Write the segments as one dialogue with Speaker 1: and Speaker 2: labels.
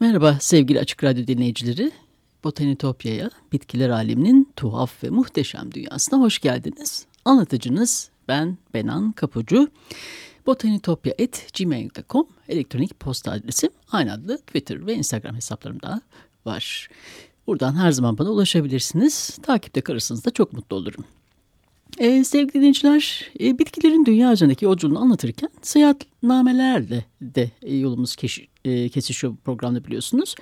Speaker 1: Merhaba sevgili Açık Radyo dinleyicileri. Botanitopya'ya, bitkiler aleminin tuhaf ve muhteşem dünyasına hoş geldiniz. Anlatıcınız ben Benan Kapucu. Botanitopya.gmail.com elektronik posta adresim aynı adlı Twitter ve Instagram hesaplarımda var. Buradan her zaman bana ulaşabilirsiniz. Takipte kalırsanız da çok mutlu olurum. Ee, sevgili dinleyiciler, e, bitkilerin dünya üzerindeki yolculuğunu anlatırken seyahatnamelerle de e, yolumuz keş, e, kesişiyor bu programda biliyorsunuz.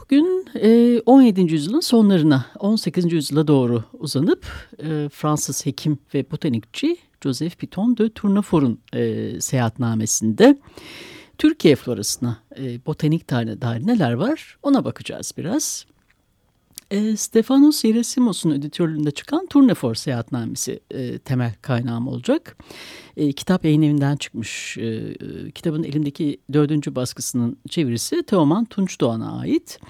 Speaker 1: Bugün e, 17. yüzyılın sonlarına 18. yüzyıla doğru uzanıp e, Fransız hekim ve botanikçi Joseph Piton de Tournefort'un e, seyahatnamesinde Türkiye florasına e, botanik tarihine dair neler var ona bakacağız biraz. E, Stefanos Yerasimos'un editörlüğünde çıkan Tournefort seyahatnamesi e, temel kaynağım olacak. E, kitap yayın evinden çıkmış. E, e, kitabın elimdeki dördüncü baskısının çevirisi Teoman Tunç Doğan'a ait.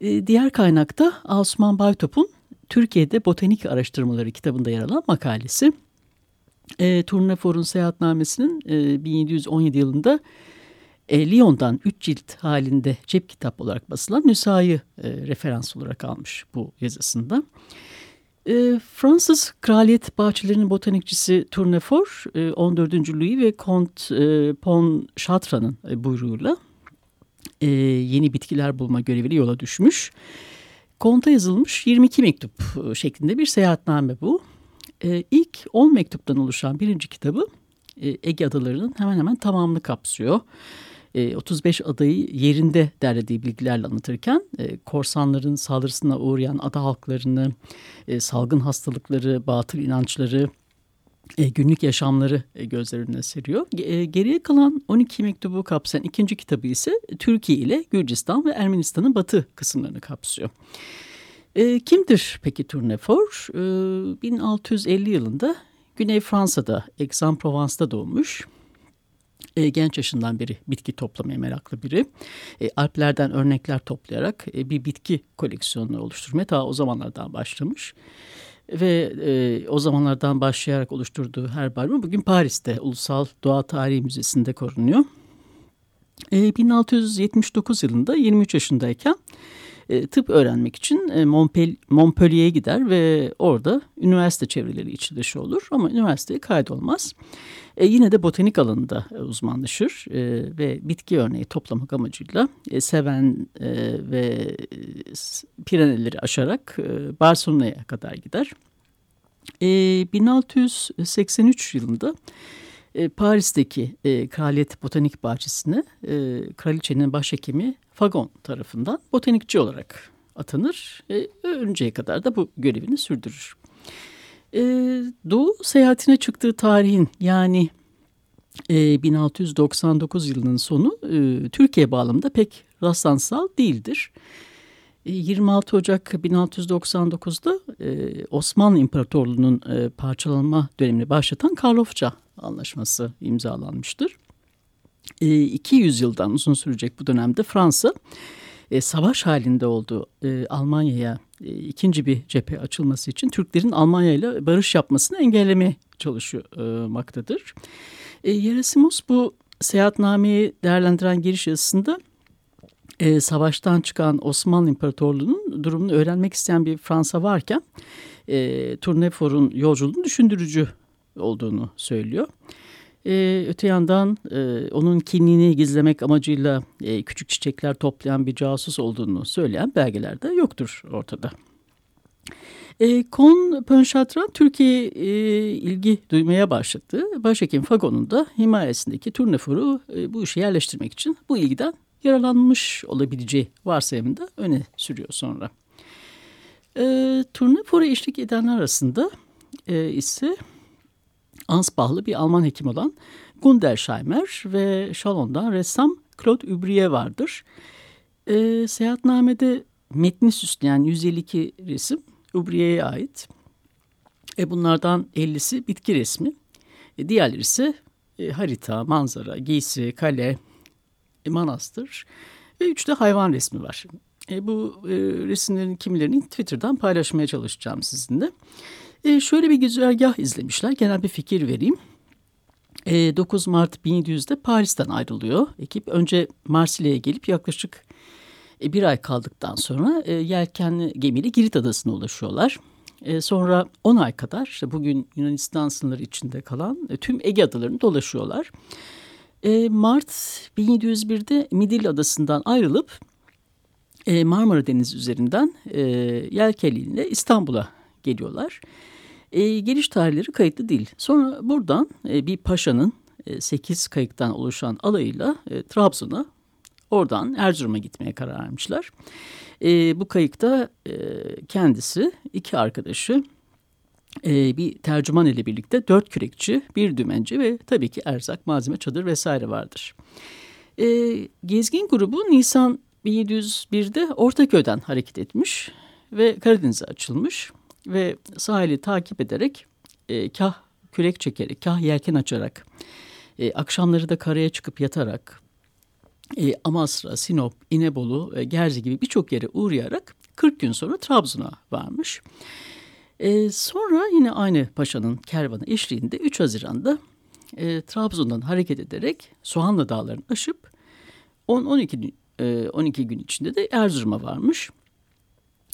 Speaker 1: E, diğer kaynakta Osman Baytop'un Türkiye'de Botanik Araştırmaları kitabında yer alan makalesi. E, Tournefort'un seyahatnamesinin e, 1717 yılında e, Lyon'dan 3 cilt halinde cep kitap olarak basılan Nüsa'yı e, referans olarak almış bu yazısında. E, Fransız kraliyet bahçelerinin botanikçisi Tournefort e, 14. Louis ve Comte e, Pontchartrain'ın e, buyruğuyla e, yeni bitkiler bulma göreviyle yola düşmüş. Konta yazılmış 22 mektup e, şeklinde bir seyahatname bu. E, ilk 10 mektuptan oluşan birinci kitabı e, Ege adalarının hemen hemen tamamını kapsıyor. 35 e, adayı yerinde derlediği bilgilerle anlatırken e, korsanların saldırısına uğrayan ada halklarını, e, salgın hastalıkları, batıl inançları, günlük yaşamları gözler önüne seriyor. Geriye kalan 12 mektubu kapsayan ikinci kitabı ise Türkiye ile Gürcistan ve Ermenistan'ın batı kısımlarını kapsıyor. Kimdir peki Tournefort? 1650 yılında Güney Fransa'da Aix-en-Provence'da doğmuş e, genç yaşından beri bitki toplamaya meraklı biri. E, Alplerden örnekler toplayarak e, bir bitki koleksiyonunu oluşturmaya ta o zamanlardan başlamış. Ve e, o zamanlardan başlayarak oluşturduğu herbaryum bugün Paris'te Ulusal Doğa Tarihi Müzesi'nde korunuyor. E, 1679 yılında 23 yaşındayken e, tıp öğrenmek için e, Montpellier'e gider ve orada üniversite çevreleri içi dışı olur ama üniversiteye kaydolmaz. E, yine de botanik alanında e, uzmanlaşır e, ve bitki örneği toplamak amacıyla e, Seven e, ve Pireneleri aşarak e, Barcelona'ya kadar gider. E, 1683 yılında e, Paris'teki e, Kraliyet Botanik Bahçesi'ne e, kraliçenin başhekimi Fagon tarafından botanikçi olarak atanır. E, ölünceye kadar da bu görevini sürdürür. E, Doğu seyahatine çıktığı tarihin yani e, 1699 yılının sonu e, Türkiye bağlamında pek rastlansal değildir. 26 e, Ocak 1699'da e, Osmanlı İmparatorluğu'nun e, parçalanma dönemini başlatan Karlofça Anlaşması imzalanmıştır. E, 200 yıldan uzun sürecek bu dönemde Fransa savaş halinde olduğu Almanya'ya ikinci bir cephe açılması için Türklerin Almanya ile barış yapmasını engellemeye çalışmaktadır. Yerasimus bu seyahatnameyi değerlendiren giriş yazısında e, savaştan çıkan Osmanlı İmparatorluğu'nun durumunu öğrenmek isteyen bir Fransa varken e, Tournefort'un yolculuğunu düşündürücü olduğunu söylüyor. Ee, öte yandan e, onun kinliğini gizlemek amacıyla e, küçük çiçekler toplayan bir casus olduğunu söyleyen belgeler de yoktur ortada. E, Kon Pönşatran Türkiye e, ilgi duymaya başladı. Başhekim Fagon'un da himayesindeki Turnefor'u e, bu işe yerleştirmek için bu ilgiden yaralanmış olabileceği varsayımında öne sürüyor sonra. E, Turnefora eşlik edenler arasında e, ise Ansbach'lı bir Alman hekim olan Gundersheimer ve Şalon'dan ressam Claude Ubriye vardır. E, seyahatnamede metni süsleyen 152 resim Ubriye'ye ait. E, bunlardan 50'si bitki resmi. E, diğerleri ise e, harita, manzara, giysi, kale, manastır ve üç de hayvan resmi var. E, bu e, resimlerin kimilerini Twitter'dan paylaşmaya çalışacağım sizinle. E, şöyle bir güzergah izlemişler. Genel bir fikir vereyim. E, 9 Mart 1700'de Paris'ten ayrılıyor. Ekip önce Marsilya'ya gelip yaklaşık e, bir ay kaldıktan sonra e, yelkenli gemiyle Girit Adası'na ulaşıyorlar. E, sonra 10 ay kadar işte bugün Yunanistan sınırları içinde kalan e, tüm Ege adalarını dolaşıyorlar. E, Mart 1701'de Midilli Adası'ndan ayrılıp e, Marmara Denizi üzerinden e, İstanbul'a geliyorlar. E, geliş tarihleri kayıtlı değil. Sonra buradan e, bir paşanın e, 8 kayıktan oluşan alayıyla Trabzon'a oradan Erzurum'a gitmeye karar vermişler. Bu kayıkta kendisi, iki arkadaşı, e, bir tercüman ile birlikte dört kürekçi, bir dümenci ve tabii ki erzak, malzeme, çadır vesaire vardır. E, gezgin grubu Nisan 1701'de Ortaköy'den hareket etmiş ve Karadeniz'e açılmış ve sahili takip ederek e, kah kürek çekerek, kah yelken açarak, e, akşamları da karaya çıkıp yatarak, e, Amasra, Sinop, İnebolu, e, Gerze gibi birçok yere uğrayarak 40 gün sonra Trabzon'a varmış. E, sonra yine aynı paşanın kervanı eşliğinde 3 Haziran'da e, Trabzon'dan hareket ederek Soğanlı Dağları'nı aşıp 10-12 e, 12 gün içinde de Erzurum'a varmış.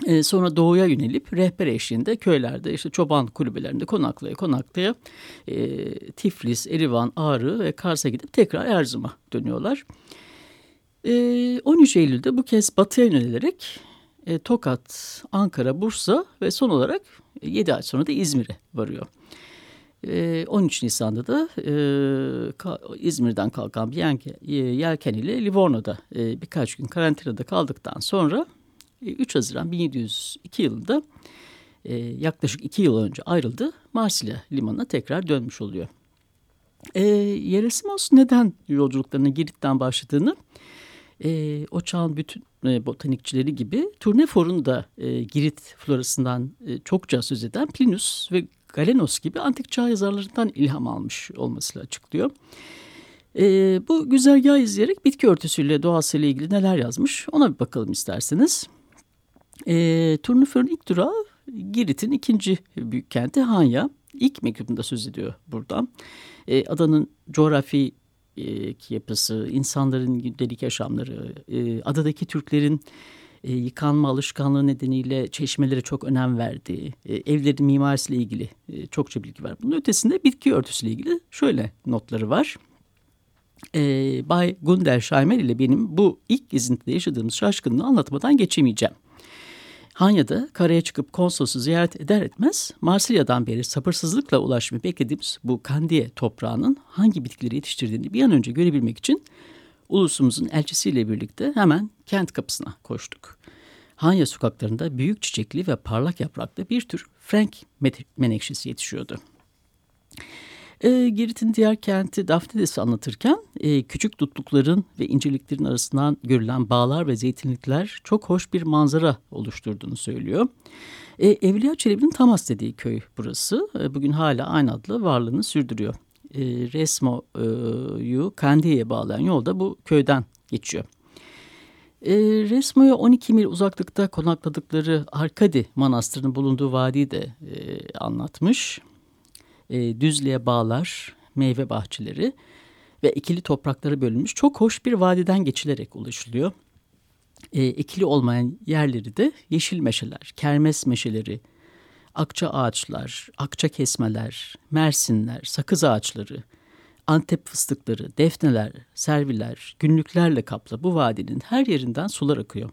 Speaker 1: E, sonra doğuya yönelip rehber eşliğinde köylerde işte çoban kulübelerinde konaklaya konaklaya e, Tiflis, Erivan, Ağrı ve Kars'a gidip tekrar Erzurum'a dönüyorlar. E, 13 Eylül'de bu kez batıya yönelerek e, Tokat, Ankara, Bursa ve son olarak 7 ay sonra da İzmir'e varıyor. 13 Nisan'da da e, İzmir'den kalkan bir yelken, yelken ile Livorno'da e, birkaç gün karantinada kaldıktan sonra 3 Haziran 1702 yılında e, yaklaşık 2 yıl önce ayrıldı. Marsilya limanına tekrar dönmüş oluyor. E, Yerasimos neden yolculuklarına Girit'ten başladığını e, o çağın bütün e, botanikçileri gibi Turnefor'un da e, Girit florasından e, çokça söz eden Plinus ve Galenos gibi antik çağ yazarlarından ilham almış olmasıyla açıklıyor. E, bu güzergahı izleyerek bitki örtüsüyle doğasıyla ilgili neler yazmış ona bir bakalım isterseniz. E, Turnefor'un ilk durağı Girit'in ikinci büyük kenti Hanya. İlk mektubunda söz ediyor buradan. E, adanın coğrafi e, yapısı, insanların gündelik yaşamları, e, adadaki Türklerin e, yıkanma alışkanlığı nedeniyle çeşmelere çok önem verdiği, e, evlerin mimarisiyle ilgili e, çokça bilgi var. Bunun ötesinde bitki örtüsüyle ilgili şöyle notları var. E, Bay Gunder Scheimer ile benim bu ilk gezintide yaşadığımız şaşkınlığı anlatmadan geçemeyeceğim. Hanya'da karaya çıkıp konsolosu ziyaret eder etmez Marsilya'dan beri sabırsızlıkla ulaşmayı beklediğimiz bu Kandiye toprağının hangi bitkileri yetiştirdiğini bir an önce görebilmek için ulusumuzun elçisiyle birlikte hemen kent kapısına koştuk. Hanya sokaklarında büyük çiçekli ve parlak yapraklı bir tür Frank menekşesi yetişiyordu. E, Girit'in diğer kenti Dafnides'i anlatırken e, küçük dutlukların ve inceliklerin arasından görülen bağlar ve zeytinlikler çok hoş bir manzara oluşturduğunu söylüyor. E, Evliya Çelebi'nin Tamas dediği köy burası. Bugün hala aynı adlı varlığını sürdürüyor. Resmo'yu Kandiye'ye bağlayan yolda bu köyden geçiyor. E, Resmo'ya 12 mil uzaklıkta konakladıkları Arkadi Manastırı'nın bulunduğu vadiyi de anlatmış e, düzlüğe bağlar, meyve bahçeleri ve ikili topraklara bölünmüş çok hoş bir vadiden geçilerek ulaşılıyor. E, ikili olmayan yerleri de yeşil meşeler, kermes meşeleri, akça ağaçlar, akça kesmeler, mersinler, sakız ağaçları, antep fıstıkları, defneler, serviler, günlüklerle kaplı bu vadinin her yerinden sular akıyor.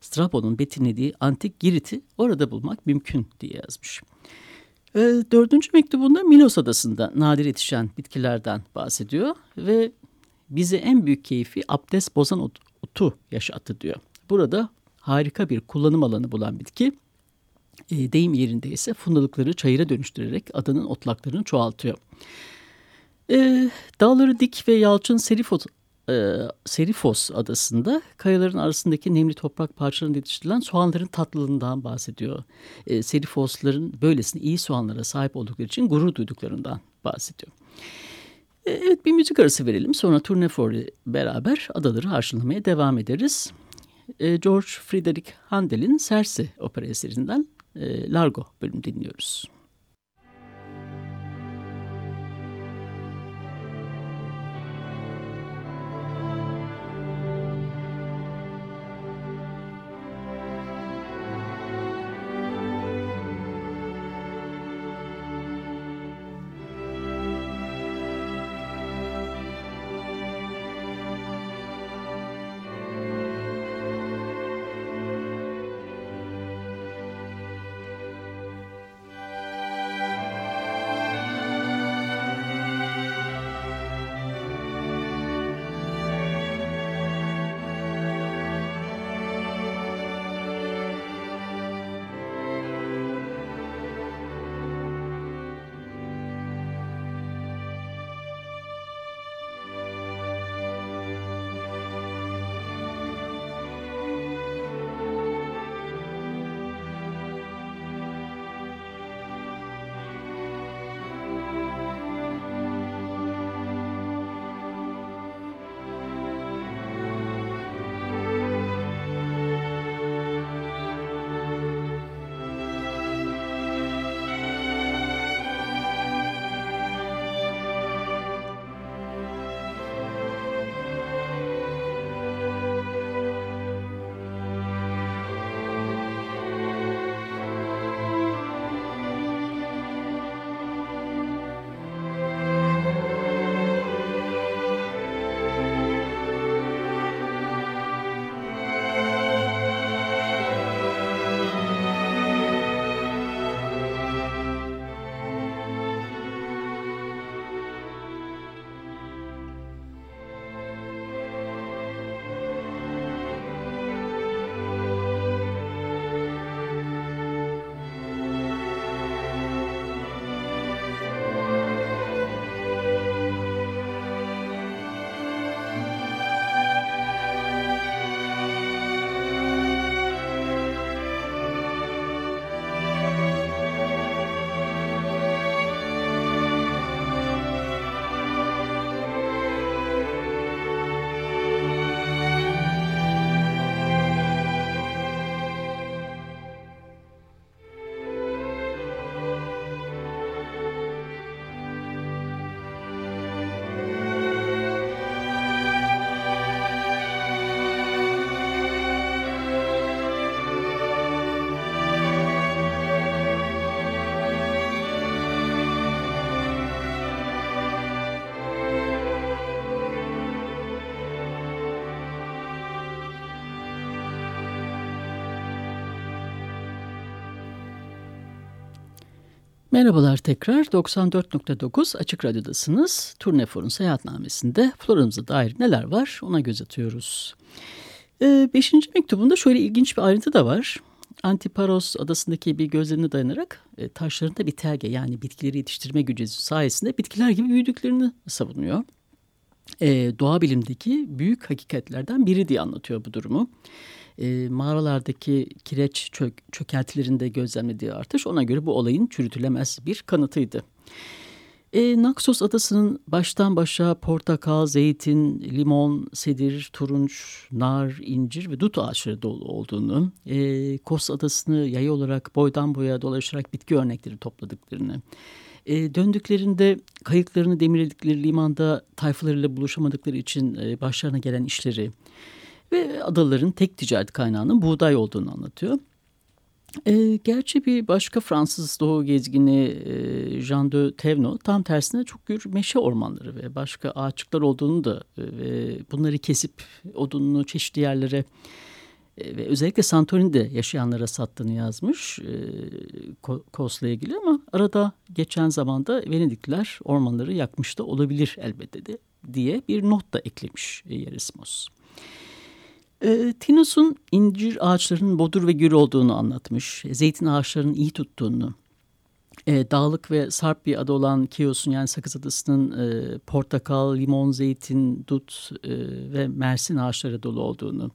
Speaker 1: Strabo'nun betimlediği antik Girit'i orada bulmak mümkün diye yazmış. E, dördüncü mektubunda Milos Adası'nda nadir yetişen bitkilerden bahsediyor ve bize en büyük keyfi abdest bozan otu yaşattı diyor. Burada harika bir kullanım alanı bulan bitki e, deyim yerinde ise fundalıkları çayıra dönüştürerek adanın otlaklarını çoğaltıyor. E, dağları dik ve yalçın Serifos, e, Serifos adasında kayaların arasındaki nemli toprak parçalarında yetiştirilen soğanların tatlılığından bahsediyor. E, Serifosların böylesine iyi soğanlara sahip oldukları için gurur duyduklarından bahsediyor. E, evet bir müzik arası verelim sonra Tournefor'le beraber adaları harçlanmaya devam ederiz. E, George Friedrich Handel'in Serse opera eserinden e, Largo bölüm dinliyoruz. Merhabalar tekrar 94.9 Açık Radyo'dasınız. Turnefor'un seyahatnamesinde Floramıza dair neler var ona göz atıyoruz. Ee, beşinci mektubunda şöyle ilginç bir ayrıntı da var. Antiparos adasındaki bir gözlerine dayanarak e, taşlarında bir telge yani bitkileri yetiştirme gücü sayesinde bitkiler gibi büyüdüklerini savunuyor. E, doğa bilimdeki büyük hakikatlerden biri diye anlatıyor bu durumu e, mağaralardaki kireç çök, çökeltilerinde gözlemlediği artış ona göre bu olayın çürütülemez bir kanıtıydı. E, Naxos adasının baştan başa portakal, zeytin, limon, sedir, turunç, nar, incir ve dut ağaçları dolu olduğunu, e, Kos adasını yayı olarak boydan boya dolaşarak bitki örnekleri topladıklarını, e, döndüklerinde kayıklarını demirledikleri limanda tayfalarıyla buluşamadıkları için e, başlarına gelen işleri, ve adaların tek ticaret kaynağının buğday olduğunu anlatıyor. E, gerçi bir başka Fransız doğu gezgini e, Jean de Tevno tam tersine çok gür meşe ormanları ve başka ağaçlıklar olduğunu da e, bunları kesip odununu çeşitli yerlere e, ve özellikle Santorini'de yaşayanlara sattığını yazmış e, Kos'la ilgili ama arada geçen zamanda Venedikliler ormanları yakmış da olabilir elbette de diye bir not da eklemiş Yerismos. E, Tinos'un incir ağaçlarının bodur ve gür olduğunu anlatmış. Zeytin ağaçlarının iyi tuttuğunu. E, dağlık ve sarp bir adı olan Kios'un yani Sakız Adası'nın e, portakal, limon, zeytin, dut e, ve mersin ağaçları dolu olduğunu.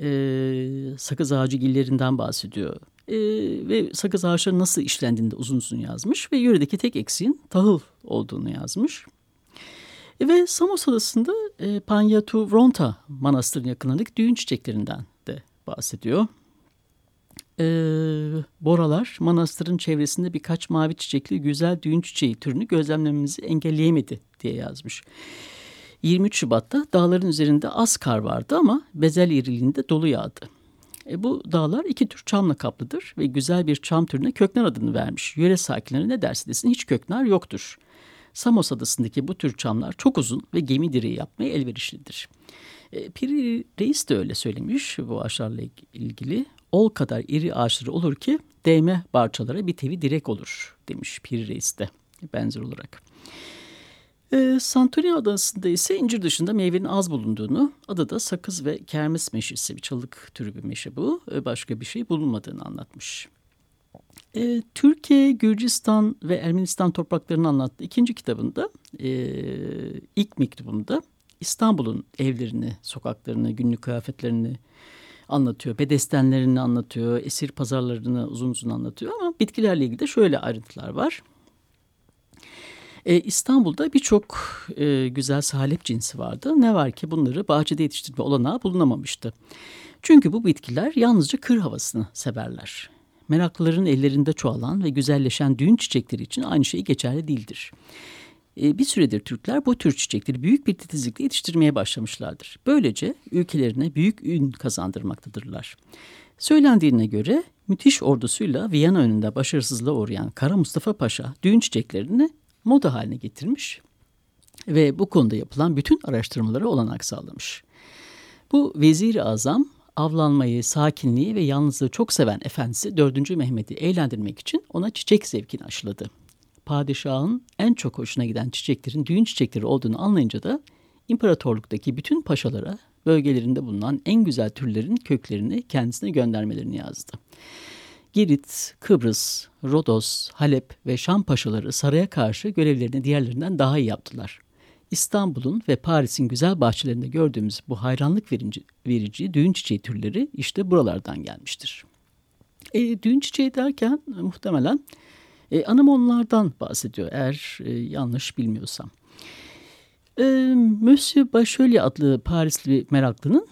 Speaker 1: E, sakız ağacı gillerinden bahsediyor. E, ve sakız ağaçları nasıl işlendiğini de uzun uzun yazmış. Ve yöredeki tek eksiğin tahıl olduğunu yazmış. E, ve Samos Adası'nda e, Panyatu Vronta Manastırı'nın yakınlarındaki düğün çiçeklerinden de bahsediyor. E, Boralar manastırın çevresinde birkaç mavi çiçekli güzel düğün çiçeği türünü gözlemlememizi engelleyemedi diye yazmış. 23 Şubat'ta dağların üzerinde az kar vardı ama bezel iriliğinde dolu yağdı. E, bu dağlar iki tür çamla kaplıdır ve güzel bir çam türüne köknar adını vermiş. Yöre sakinleri ne derse desin hiç köknar yoktur. Samos adasındaki bu tür çamlar çok uzun ve gemi direği yapmaya elverişlidir. E, Piri Reis de öyle söylemiş bu ağaçlarla ilgili. Ol kadar iri ağaçları olur ki değme parçalara bir tevi direk olur demiş Piri Reis de benzer olarak. E, Santorini adasında ise incir dışında meyvenin az bulunduğunu, adada sakız ve kermes meşesi bir çalık türü bir meşe bu, e, başka bir şey bulunmadığını anlatmış. E, Türkiye, Gürcistan ve Ermenistan topraklarını anlattığı ikinci kitabında, e, ilk mektubunda İstanbul'un evlerini, sokaklarını, günlük kıyafetlerini anlatıyor. Bedestenlerini anlatıyor, esir pazarlarını uzun uzun anlatıyor ama bitkilerle ilgili de şöyle ayrıntılar var. Ee, İstanbul'da birçok e, güzel salep cinsi vardı. Ne var ki bunları bahçede yetiştirme olanağı bulunamamıştı. Çünkü bu bitkiler yalnızca kır havasını severler. Meraklıların ellerinde çoğalan ve güzelleşen düğün çiçekleri için aynı şey geçerli değildir. Ee, bir süredir Türkler bu tür çiçekleri büyük bir titizlikle yetiştirmeye başlamışlardır. Böylece ülkelerine büyük ün kazandırmaktadırlar. Söylendiğine göre müthiş ordusuyla Viyana önünde başarısızlığa uğrayan Kara Mustafa Paşa düğün çiçeklerini moda haline getirmiş ve bu konuda yapılan bütün araştırmalara olanak sağlamış. Bu vezir-i azam avlanmayı, sakinliği ve yalnızlığı çok seven efendisi 4. Mehmet'i eğlendirmek için ona çiçek zevkini aşıladı. Padişahın en çok hoşuna giden çiçeklerin düğün çiçekleri olduğunu anlayınca da imparatorluktaki bütün paşalara bölgelerinde bulunan en güzel türlerin köklerini kendisine göndermelerini yazdı. Girit, Kıbrıs, Rodos, Halep ve Şam paşaları saraya karşı görevlerini diğerlerinden daha iyi yaptılar. İstanbul'un ve Paris'in güzel bahçelerinde gördüğümüz bu hayranlık verici, verici düğün çiçeği türleri işte buralardan gelmiştir. E, düğün çiçeği derken muhtemelen e, Anamonlardan bahsediyor eğer e, yanlış bilmiyorsam. E, Monsieur Bachelier adlı Parisli meraklının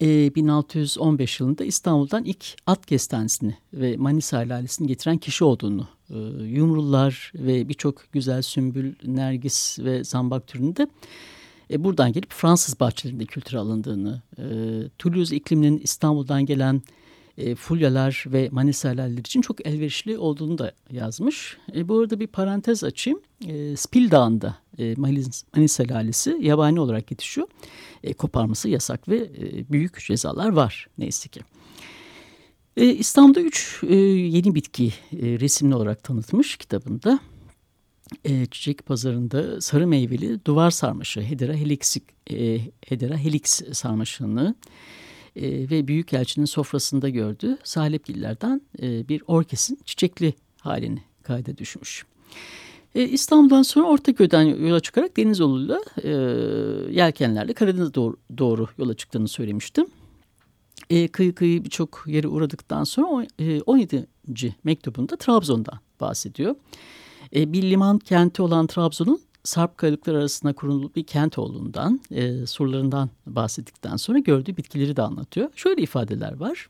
Speaker 1: e, 1615 yılında İstanbul'dan ilk at kestanesini ve Manisa lalisini getiren kişi olduğunu, yumrular ve birçok güzel sümbül, nergis ve zambak türünde e, buradan gelip Fransız bahçelerinde kültüre alındığını, e, Toulouse ikliminin İstanbul'dan gelen e, fulyalar ve manisalerler için çok elverişli olduğunu da yazmış. E, bu arada bir parantez açayım. E, Spil Dağı'nda e, Manisa yabani olarak yetişiyor. E, koparması yasak ve e, büyük cezalar var neyse ki. E, İstanbul'da üç e, yeni bitki e, resimli olarak tanıtmış kitabında. E, çiçek pazarında sarı meyveli duvar sarmaşı Hedera helix, e, Hedera helix sarmaşığını ve Büyükelçinin sofrasında gördüğü salepgillerden bir orkesin çiçekli halini kayda düşmüş. İstanbul'dan sonra Ortaköy'den yola çıkarak deniz yoluyla e, yelkenlerle Karadeniz'e doğru, doğru yola çıktığını söylemiştim. E, kıyı kıyı birçok yere uğradıktan sonra e, 17. mektubunda Trabzon'dan bahsediyor. E, bir liman kenti olan Trabzon'un Sarp kayalıklar arasında kurulmuş bir kent olduğundan, e, surlarından bahsettikten sonra gördüğü bitkileri de anlatıyor. Şöyle ifadeler var.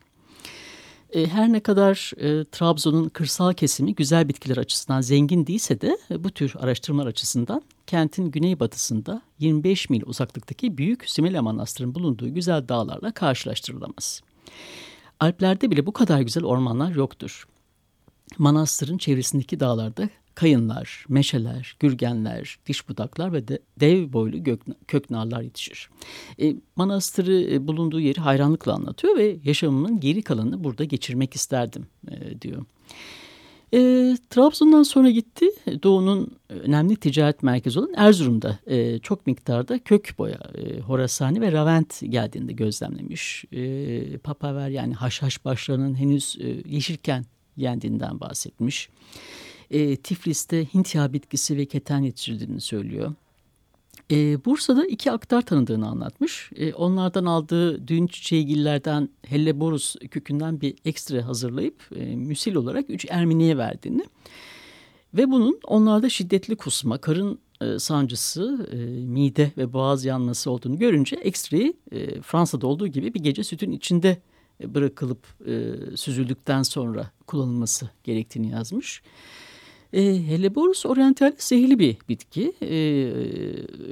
Speaker 1: E, her ne kadar e, Trabzon'un kırsal kesimi güzel bitkiler açısından zengin değilse de e, bu tür araştırmalar açısından kentin güneybatısında 25 mil uzaklıktaki Büyük Sümele Manastırı'nın bulunduğu güzel dağlarla karşılaştırılamaz. Alplerde bile bu kadar güzel ormanlar yoktur. Manastırın çevresindeki dağlarda kayınlar, meşeler, gürgenler, diş budaklar ve de dev boylu gök, köknarlar yetişir. E, manastırı e, bulunduğu yeri hayranlıkla anlatıyor ve yaşamımın geri kalanını burada geçirmek isterdim e, diyor. E, Trabzon'dan sonra gitti. Doğu'nun önemli ticaret merkezi olan Erzurum'da e, çok miktarda kök boya, e, Horasani ve Ravent geldiğinde gözlemlemiş. E, papaver yani haşhaş başlarının henüz e, yeşilken yendiğinden bahsetmiş. Tiflis'te Hint yağı bitkisi ve keten yetiştirdiğini söylüyor. E, Bursa'da iki aktar tanıdığını anlatmış. E, onlardan aldığı düğün çiçeğigillerden Helleborus kökünden bir ekstra hazırlayıp e, müsil olarak üç Ermeni'ye verdiğini ve bunun onlarda şiddetli kusma, karın e, sancısı, e, mide ve boğaz yanması olduğunu görünce ekstrayı e, Fransa'da olduğu gibi bir gece sütün içinde bırakılıp e, süzüldükten sonra kullanılması gerektiğini yazmış. E, Helleborus orientalis zehirli bir bitki. E,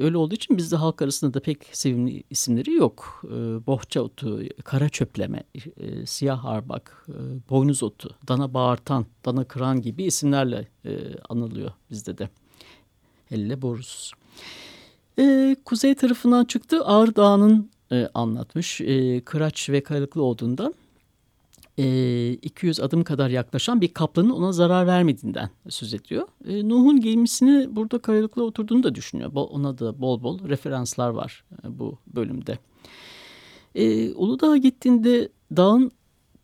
Speaker 1: öyle olduğu için bizde halk arasında da pek sevimli isimleri yok. E, bohça otu, kara çöpleme, e, siyah harbak, e, boynuz otu, dana bağırtan, dana kıran gibi isimlerle e, anılıyor bizde de. Helleborus. E, kuzey tarafından çıktı Ağrı Dağı'nın e, anlatmış. E, kıraç ve kayalıklı olduğundan e, 200 adım kadar yaklaşan bir kaplanın ona zarar vermediğinden söz ediyor. Nuh'un gemisini burada kayalıkla oturduğunu da düşünüyor. Ona da bol bol referanslar var bu bölümde. E, Uludağ'a gittiğinde dağın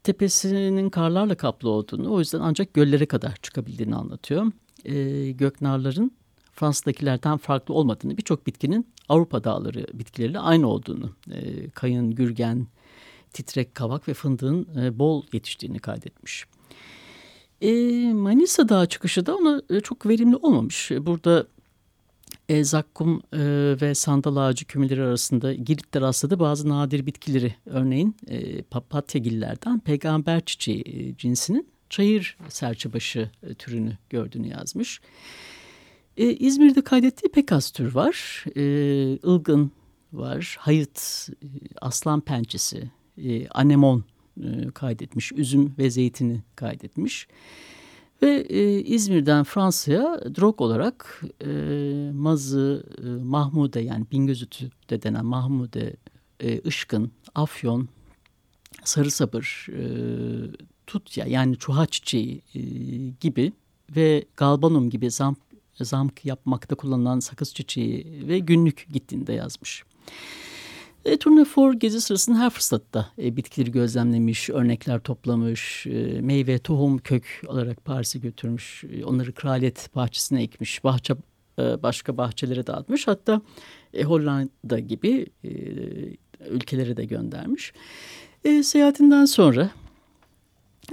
Speaker 1: tepesinin karlarla kaplı olduğunu o yüzden ancak göllere kadar çıkabildiğini anlatıyor. E, göknarların Fransa'dakilerden farklı olmadığını birçok bitkinin Avrupa dağları bitkileriyle aynı olduğunu kayın, gürgen, titrek kavak ve fındığın e, bol yetiştiğini kaydetmiş. E, Manisa Dağı çıkışı da ona e, çok verimli olmamış. Burada e, zakkum e, ve sandal ağacı kümeleri arasında Girit'te rastladığı bazı nadir bitkileri örneğin e, papatyagillerden peygamber çiçeği cinsinin çayır serçebaşı e, türünü gördüğünü yazmış. İzmir'de kaydettiği pek az tür var. E, var, hayıt, aslan pençesi, e, anemon e, kaydetmiş, üzüm ve zeytini kaydetmiş. Ve e, İzmir'den Fransa'ya drog olarak e, mazı, e, mahmude yani bingözütü de denen mahmude, e, ışkın, afyon, sarı sabır, e, tutya yani çuha çiçeği e, gibi ve galbanum gibi zamk, zamk yapmakta kullanılan sakız çiçeği ve günlük gittiğinde yazmış. E, Turnefor gezi sırasında her fırsatta e, bitkileri gözlemlemiş, örnekler toplamış, e, meyve, tohum, kök alarak Paris'e götürmüş. E, onları kraliyet bahçesine ekmiş, bahçe e, başka bahçelere dağıtmış. Hatta e, Hollanda gibi e, ülkelere de göndermiş. E, seyahatinden sonra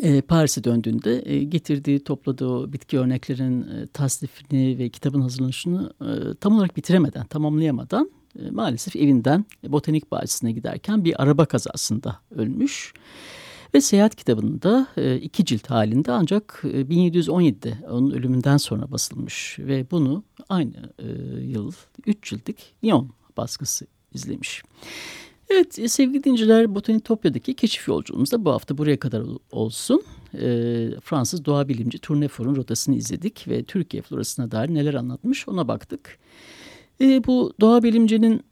Speaker 1: e, Paris'e döndüğünde e, getirdiği, topladığı bitki örneklerin e, tasnifini ve kitabın hazırlanışını e, tam olarak bitiremeden, tamamlayamadan maalesef evinden botanik bahçesine giderken bir araba kazasında ölmüş. Ve seyahat kitabında e, iki cilt halinde ancak 1717'de e, onun ölümünden sonra basılmış. Ve bunu aynı yıl üç ciltlik Lyon baskısı izlemiş. Evet sevgili dinciler Botanitopya'daki keşif yolculuğumuz da bu hafta buraya kadar olsun. Fransız doğa bilimci Tournefort'un rotasını izledik ve Türkiye florasına dair neler anlatmış ona baktık. E, bu doğa bilimcinin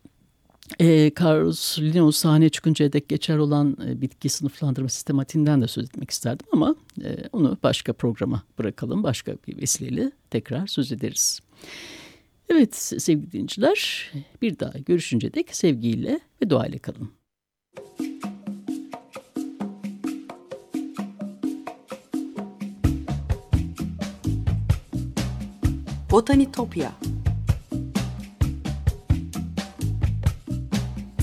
Speaker 1: e, Carlos Linnaeus sahneye çıkıncaya dek geçer olan e, bitki sınıflandırma sistematiğinden de söz etmek isterdim ama e, onu başka programa bırakalım. Başka bir vesileyle tekrar söz ederiz. Evet sevgili dinleyiciler bir daha görüşünce dek sevgiyle ve doğayla kalın.
Speaker 2: Botanitopya